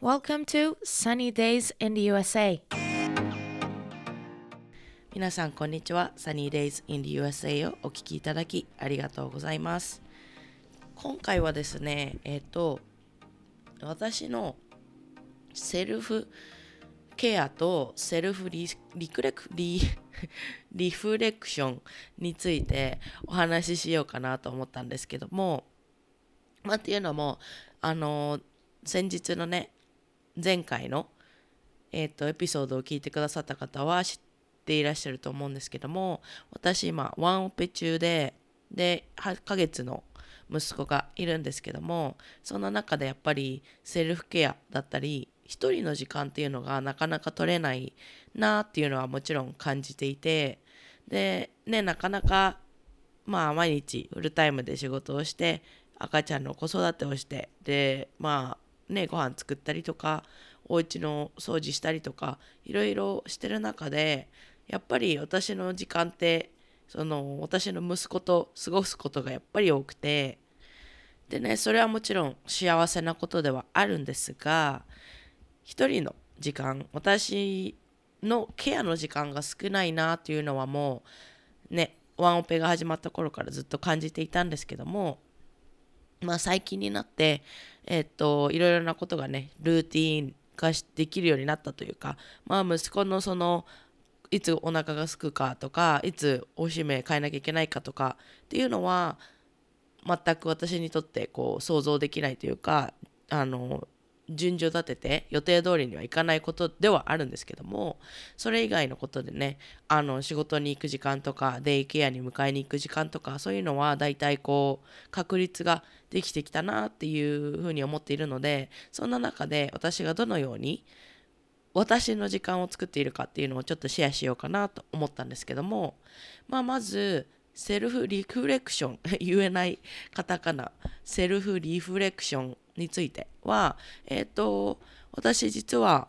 Welcome to Sunny Days in the USA. 皆さんこんにちは。Sunny Days in the USA をお聞きいただきありがとうございます。今回はですね、えっ、と、私のセルフケアとセルフリリクレクリ リフレクションについてお話ししようかなと思ったんですけども、まあ、っていうのも、あの、先日のね、前回の、えっ、と、エピソードを聞いてくださった方は知っていらっしゃると思うんですけども、私今、ワンオペ中で、で、8ヶ月の息子がいるんですけども、その中でやっぱりセルフケアだったり、一人の時間っていうのがなかなか取れないなっていうのはもちろん感じていて、で、ね、なかなか、まあ毎日フルタイムで仕事をして、赤ちゃんの子育てをして、で、まあね、ご飯作ったりとか、お家の掃除したりとか、いろいろしてる中で、やっぱり私の時間って、その私の息子と過ごすことがやっぱり多くて、でね、それはもちろん幸せなことではあるんですが、一人の時間、私のケアの時間が少ないなっていうのはもう、ね、ワンオペが始まった頃からずっと感じていたんですけども、まあ最近になって、えっと、いろいろなことがね、ルーティン化できるようになったというか、まあ息子のその、いつお腹がすくかとか、いつおしめ変えなきゃいけないかとかっていうのは、全く私にとってこう想像できないというか、あの、順序立てて予定通りにはいかないことではあるんですけども、それ以外のことでね、あの、仕事に行く時間とか、デイケアに迎えに行く時間とか、そういうのは大体こう、確率ができてきたなっていうふうに思っているので、そんな中で私がどのように私の時間を作っているかっていうのをちょっとシェアしようかなと思ったんですけども、まあまず、セルフリフレクション、言えないカタカナ、セルフリフレクションについては、えっ、と、私実は、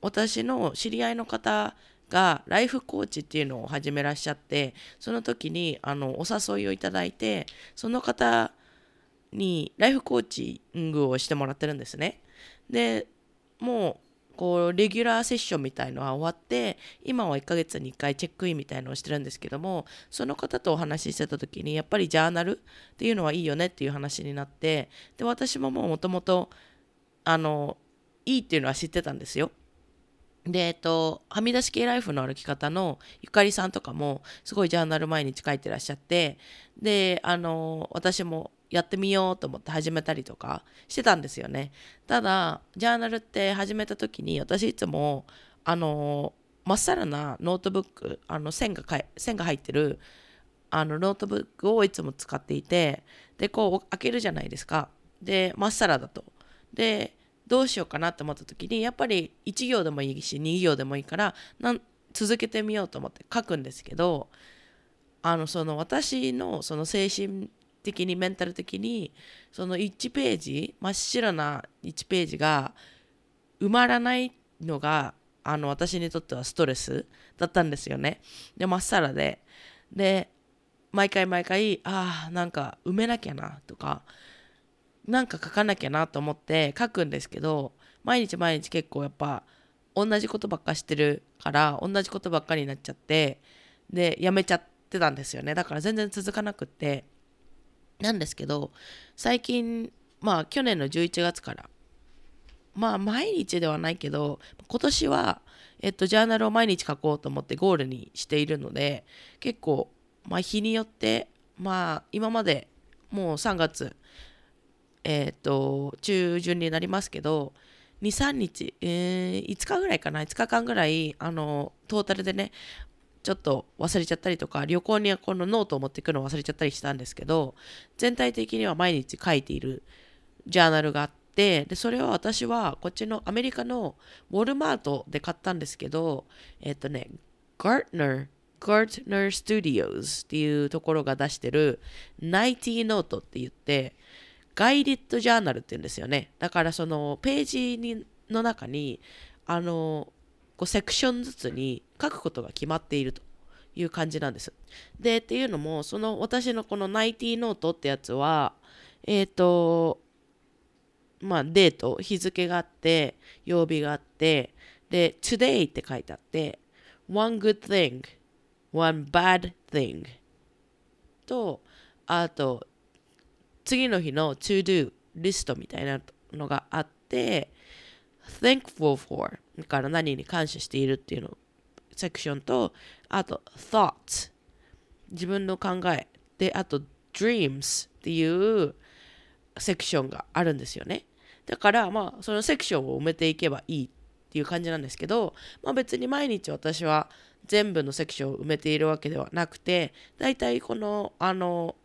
私の知り合いの方がライフコーチっていうのを始めらっしゃって、その時にあのお誘いをいただいて、その方にライフコーチングをしてもらってるんですね。で、もうこうレギュラーセッションみたいのは終わって今は1ヶ月に1回チェックインみたいのをしてるんですけどもその方とお話ししてた時にやっぱりジャーナルっていうのはいいよねっていう話になってで私ももうもともとあのいいっていうのは知ってたんですよ。で、えっと、はみ出し系ライフの歩き方のゆかりさんとかも、すごいジャーナル毎日書いてらっしゃって、で、あの、私もやってみようと思って始めたりとかしてたんですよね。ただ、ジャーナルって始めた時に、私いつも、あの、まっさらなノートブック、あの、線が、線が入ってる、あの、ノートブックをいつも使っていて、で、こう、開けるじゃないですか。で、まっさらだと。で、どうしようかなって思った時にやっぱり1行でもいいし2行でもいいからなん続けてみようと思って書くんですけどあのその私のその精神的にメンタル的にその1ページ真っ白な1ページが埋まらないのがあの私にとってはストレスだったんですよね。でまっさらで。で毎回毎回ああなんか埋めなきゃなとかなんか書かなきゃなと思って書くんですけど毎日毎日結構やっぱ同じことばっかしてるから同じことばっかりになっちゃってでやめちゃってたんですよね。だから全然続かなくって。なんですけど最近まあ去年の11月からまあ毎日ではないけど今年はえっとジャーナルを毎日書こうと思ってゴールにしているので結構まあ日によってまあ今までもう3月えっ、と、中旬になりますけど、2、3日、えー、5日ぐらいかな、5日間ぐらい、あの、トータルでね、ちょっと忘れちゃったりとか、旅行にはこのノートを持ってくのを忘れちゃったりしたんですけど、全体的には毎日書いているジャーナルがあって、で、それを私は、こっちのアメリカのウォルマートで買ったんですけど、えっ、とね、Gartner Gartner Studios っていうところが出してる90ノートって言って、 guided journal って言うんですよね。だからそのページにの中に、あの、こうセクションずつに書くことが決まっているという感じなんです。で、っていうのも、その私のこの90ノートってやつは、えっ、と、まあ、 date、日付があって、曜日があって、で、today って書いてあって、one good thing, one bad thing と、あと、次の日の to do リストみたいなのがあって、thankful for から何に感謝しているっていうのセクションと、あと thoughts 自分の考えで、あと dreams っていうセクションがあるんですよね。だからまあそのセクションを埋めていけばいいっていう感じなんですけど、まあ、別に毎日私は全部のセクションを埋めているわけではなくてだいたいこのあの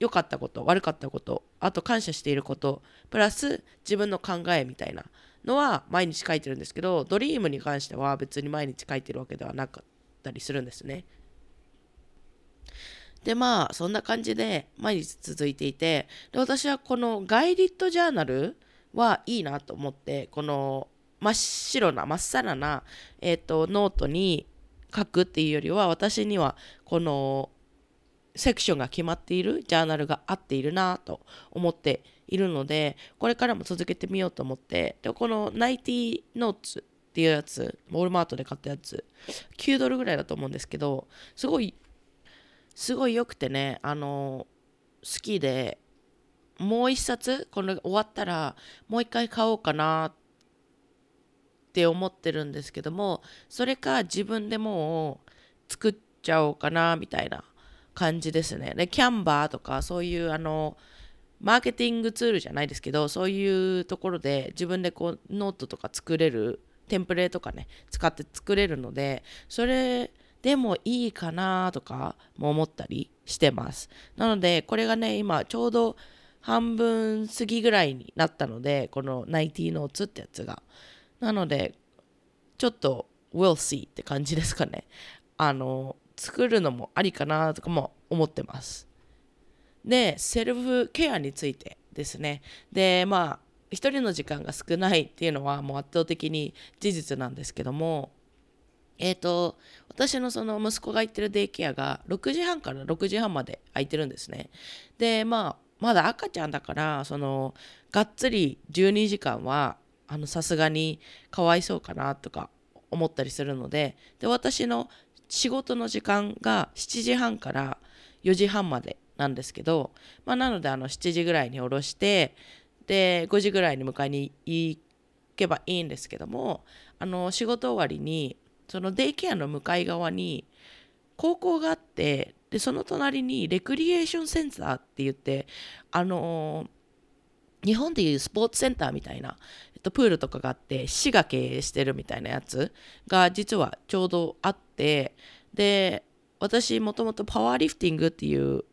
良かったこと悪かったことあと感謝していることプラス自分の考えみたいなのは毎日書いてるんですけど dream に関しては別に毎日書いてるわけではなかったりするんですね。でまあそんな感じで毎日続いていてで私はこの guided journal はいいなと思ってこの真っ白なまっさらな、えーと、ノートに書くっていうよりは私にはこのセクションが決まっているジャーナルが合っているなと思っているのでこれからも続けてみようと思って。でこのナイティノーツっていうやつウォールマートで買ったやつ9ドルぐらいだと思うんですけどすごいすごい良くてねあの好きでもう一冊この終わったらもう一回買おうかなって思ってるんですけどもそれか自分でもう作っちゃおうかなみたいな感じですね。で Canva とかそういうあのマーケティングツールじゃないですけどそういうところで自分でこうノートとか作れるテンプレとかね使って作れるのでそれでもいいかなとかも思ったりしてます。なのでこれがね今ちょうど半分過ぎぐらいになったのでこの Nightly Notes ってやつが。なのでちょっと we'll see って感じですかね。あの作るのもありかなとかも思ってます。でセルフケアについてですね。でまあ一人の時間が少ないっていうのはもう圧倒的に事実なんですけども。えっ、ー、と私のその息子が行ってるデイケアが6時半から6時半まで空いてるんですね。でまあまだ赤ちゃんだからそのがっつり12時間はさすがにかわいそうかなとか思ったりするので。で私の仕事の時間が7時半から4時半までなんですけど、まあ、なのであの7時ぐらいに下ろしてで5時ぐらいに迎えに行けばいいんですけどもあの仕事終わりにそのデイケアの向かい側に高校があってでその隣にレクリエーションセンターって言ってあの日本でいうスポーツセンターみたいな、えっと、プールとかがあって市が経営してるみたいなやつが実はちょうどあってで私もともとパワーリフティングっていう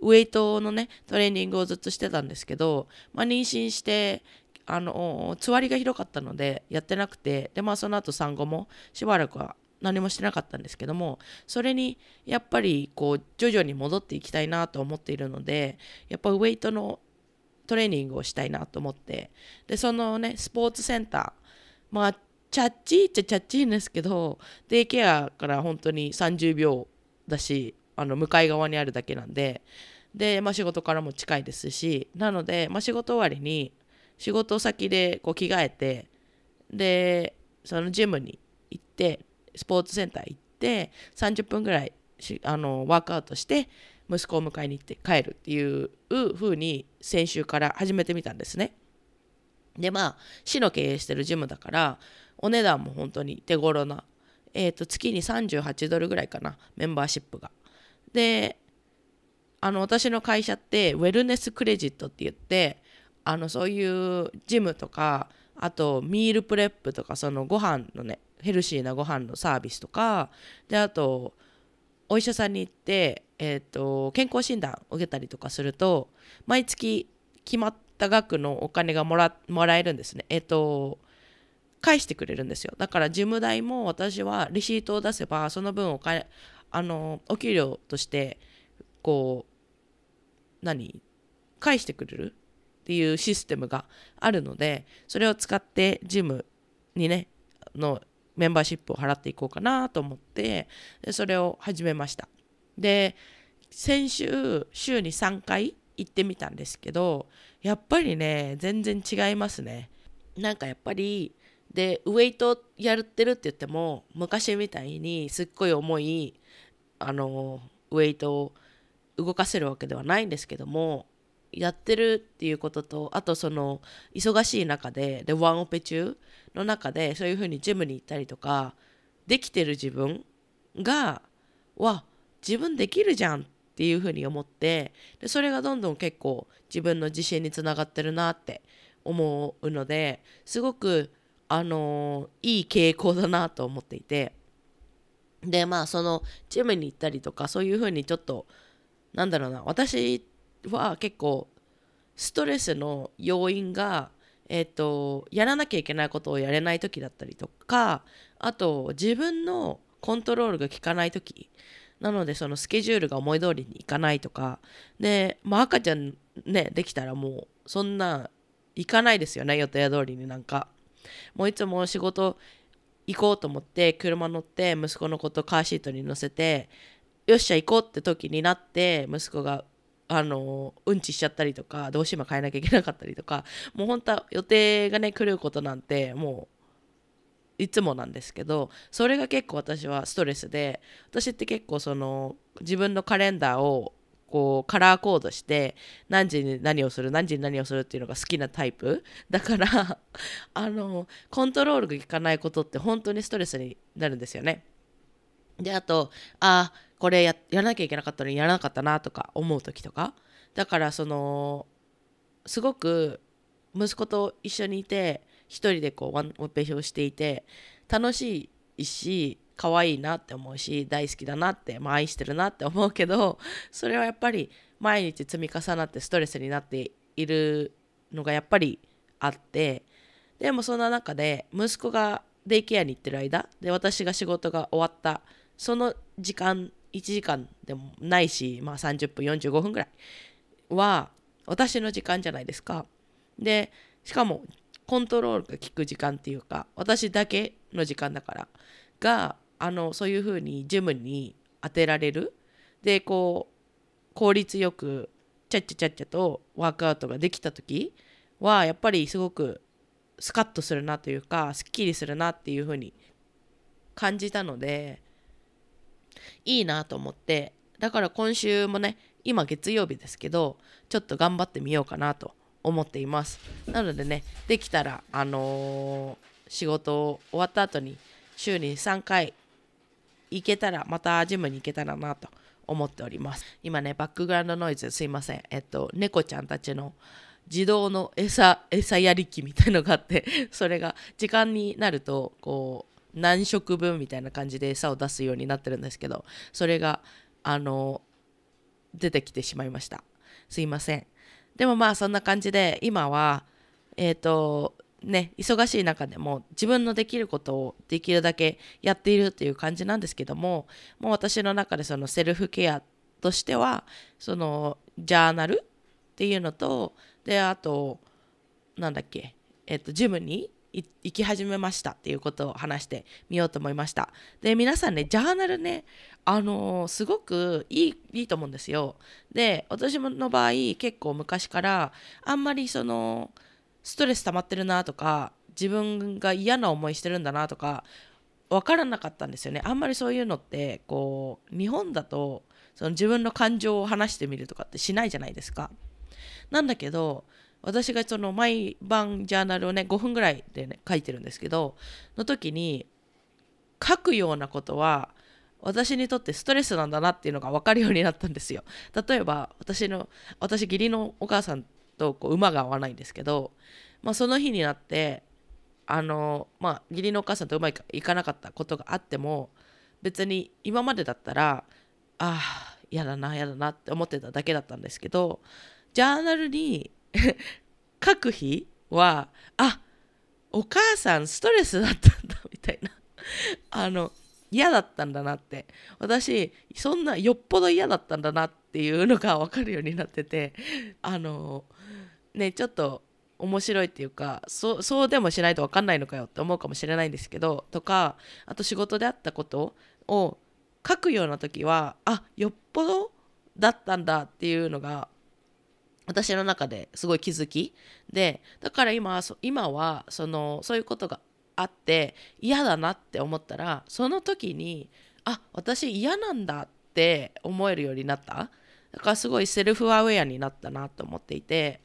ウェイトのねトレーニングをずっとしてたんですけど、まあ、妊娠してあのつわりがひどかったのでやってなくてでまあその後産後もしばらくは何もしてなかったんですけどもそれにやっぱりこう徐々に戻っていきたいなと思っているのでやっぱウェイトのトレーニングをしたいなと思ってでそのねスポーツセンターまあチャッチーっちゃチャッチーんですけどデイケアから本当に30秒だしあの向かい側にあるだけなんでで、まあ、仕事からも近いですしなので、まあ、仕事終わりに仕事先でこう着替えてでそのジムに行ってスポーツセンター行って30分ぐらいあのワークアウトして息子を迎えに行って帰るっていう風に先週から始めてみたんですね。でまあ市の経営してるジムだからお値段も本当に手頃な、えー、と月に38ドルぐらいかなメンバーシップが。であの私の会社ってウェルネスクレジットって言ってあのそういうジムとかあと meal prep とかそのご飯のねヘルシーなご飯のサービスとかであとお医者さんに行って、えーと、健康診断を受けたりとかすると毎月決まった額のお金がもらもらえるんですね。えっ、ー、と返してくれるんですよだからジム代も私はレシートを出せばその分お金あのお給料としてこう何返してくれるっていうシステムがあるのでそれを使ってジムにねのメンバーシップを払っていこうかなと思ってでそれを始めました。で先週週に3回行ってみたんですけどやっぱりね全然違いますね。なんかやっぱりでウェイトやってるって言っても昔みたいにすっごい重いあのウェイトを動かせるわけではないんですけどもやってるっていうこととあとその忙しい中ででワンオペ中の中でそういうふうにジムに行ったりとかできてる自分がわ自分できるじゃんっていうふうに思ってでそれがどんどん結構自分の自信につながってるなって思うのですごくあのいい傾向だなと思っていて。でまあそのジムに行ったりとかそういうふうにちょっとなんだろうな私は結構ストレスの要因が、えーと、やらなきゃいけないことをやれない時だったりとかあと自分のコントロールが効かない時。なのでそのスケジュールが思い通りにいかないとか。で、まあ、赤ちゃんねできたらもうそんな行かないですよね予定通りになんか。もういつも仕事行こうと思って車乗って息子のことカーシートに乗せてよっしゃ行こうって時になって息子があのうんちしちゃったりとかどうしても変えなきゃいけなかったりとかもう本当は予定がね来ることなんてもういつもなんですけどそれが結構私はストレスで私って結構その自分のカレンダーをこうカラーコードして何時に何をする何時に何をするっていうのが好きなタイプだから あのコントロールが効かないことって本当にストレスになるんですよね。であとあこれやらなきゃいけなかったのにやらなかったなとか思う時とかだからそのすごく息子と一緒にいて一人でこうワンオペをしていて楽しいし可愛いなって思うし大好きだなって、まあ、愛してるなって思うけどそれはやっぱり毎日積み重なってストレスになっているのがやっぱりあってでもそんな中で息子がデイケアに行ってる間で私が仕事が終わったその時間1時間でもないし、まあ、30分45分ぐらいは私の時間じゃないですか。でしかもコントロールが効く時間っていうか私だけの時間だからがあのそういうふうにジムに当てられる？でこう効率よくちゃっちゃちゃっちゃとワークアウトができた時はやっぱりすごくスカッとするなというかすっきりするなっていうふうに感じたのでいいなと思って。だから今週もね今月曜日ですけどちょっと頑張ってみようかなと思っています。なのでねできたらあのー、仕事終わった後に週に3回行けたらまたジムに行けたらなと思っております。今ねバックグラウンドノイズすいません。えっと猫ちゃんたちの自動の餌餌やり機みたいのがあって それが時間になるとこう何食分みたいな感じで餌を出すようになってるんですけどそれがあの出てきてしまいました。すいません。でもまあそんな感じで今はえっ、ー、とね忙しい中でも自分のできることをできるだけやっているっていう感じなんですけどももう私の中でそのセルフケアとしてはそのジャーナルっていうのとであとなんだっけえっ、とジムに行き始めましたっていうことを話してみようと思いました。で皆さんねジャーナルねあのー、すごくいいいいと思うんですよ。で私の場合結構昔からあんまりそのストレス溜まってるなとか自分が嫌な思いしてるんだなとか分からなかったんですよね。あんまりそういうのってこう日本だとその自分の感情を話してみるとかってしないじゃないですか。なんだけど私がその毎晩ジャーナルをね5分ぐらいで、ね、書いてるんですけどの時に書くようなことは私にとってストレスなんだなっていうのが分かるようになったんですよ。例えば私の私義理のお母さんとこう馬が合わないんですけど、まあ、その日になってあのまあ義理のお母さんとうまくいかなかったことがあっても別に今までだったらああ嫌だな嫌だなって思ってただけだったんですけどジャーナルに 書く日はあお母さんストレスだったんだみたいな。あの嫌だったんだなって。私そんなよっぽど嫌だったんだなってていうのが分かるようになっててあのねちょっと面白いっていうかそそうでもしないと分かんないのかよって思うかもしれないんですけどとかあと仕事であったことを書くような時はあよっぽどだったんだっていうのが私の中ですごい気づき。でだから今今はそのそういうことがあって嫌だなって思ったらその時にあ私嫌なんだって思えるようになった。だからすごいセルフアウェアになったなと思っていて。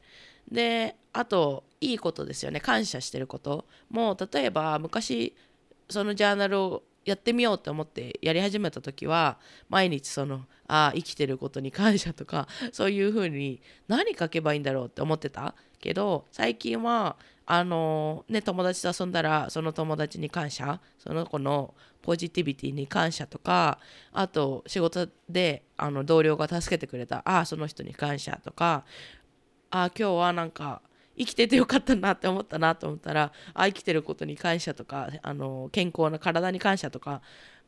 であといいことですよね。感謝してること。もう例えば昔そのジャーナルをやってみようと思ってやり始めた時は毎日そのあ生きてることに感謝とかそういうふうに何書けばいいんだろうって思ってたけど最近はあのね友達と遊んだらその友達に感謝その子のポジティビティに感謝とかあと仕事であの同僚が助けてくれたああその人に感謝とかああ今日はなんか生きててよかったなって思ったなと思ったらあ生きてることに感謝とかあの健康な体に感謝とか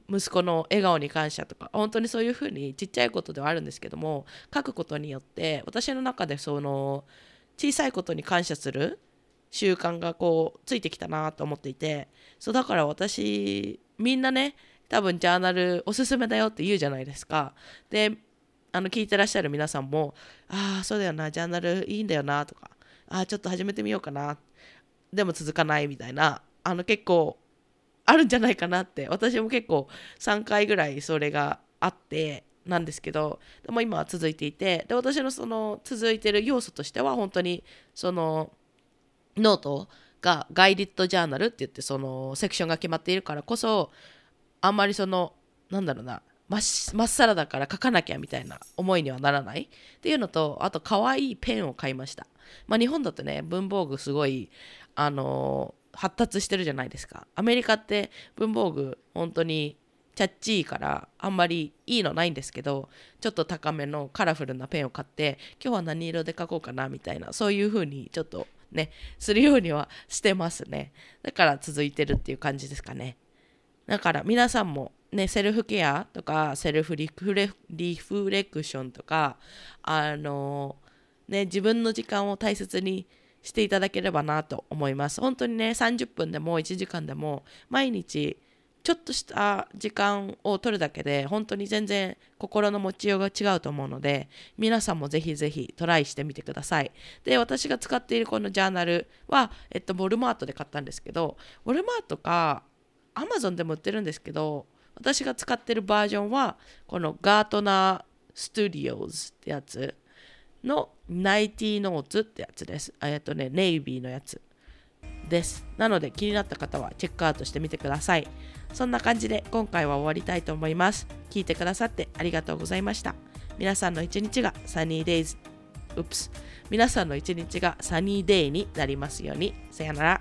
息子の笑顔に感謝とか本当にそういうふうにちっちゃいことではあるんですけども書くことによって私の中でその小さいことに感謝する習慣がこうついてきたなと思っていてそうだから私みんなね多分ジャーナルおすすめだよって言うじゃないですか。であの聞いてらっしゃる皆さんもああそうだよなジャーナルいいんだよなとかああちょっと始めてみようかなでも続かないみたいなあの結構あるんじゃないかなって私も結構3回ぐらいそれがあってなんですけどでも今は続いていてで私のその続いてる要素としては本当にそのノートが guided journal って言ってそのセクションが決まっているからこそあんまりそのなんだろうなまっさらだから書かなきゃみたいな思いにはならない。っていうのとあと可愛いペンを買いました。まあ日本だとね文房具すごいあのー、発達してるじゃないですか。アメリカって文房具本当にチャッチーからあんまりいいのないんですけどちょっと高めのカラフルなペンを買って今日は何色で書こうかなみたいなそういう風にちょっとねするようにはしてますね。だから続いてるっていう感じですかね。だから皆さんもね、セルフケアとかセルフリフレリフレクションとかあのね自分の時間を大切にしていただければなと思います。本当にね30分でも1時間でも毎日ちょっとした時間を取るだけで本当に全然心の持ちようが違うと思うので皆さんもぜひぜひトライしてみてくださいで私が使っているこのジャーナルは、えっと、ウォルマートで買ったんですけどウォルマートかアマゾンでも売ってるんですけど私が使ってるバージョンはこのガートナースタジオズってやつのナイティーノーツってやつです。えっとね、ネイビーのやつです。なので気になった方はチェックアウトしてみてください。そんな感じで今回は終わりたいと思います。聞いてくださってありがとうございました。皆さんの一日がサニーデイズ、うプス。皆さんの一日がサニーデイになりますように。さよなら。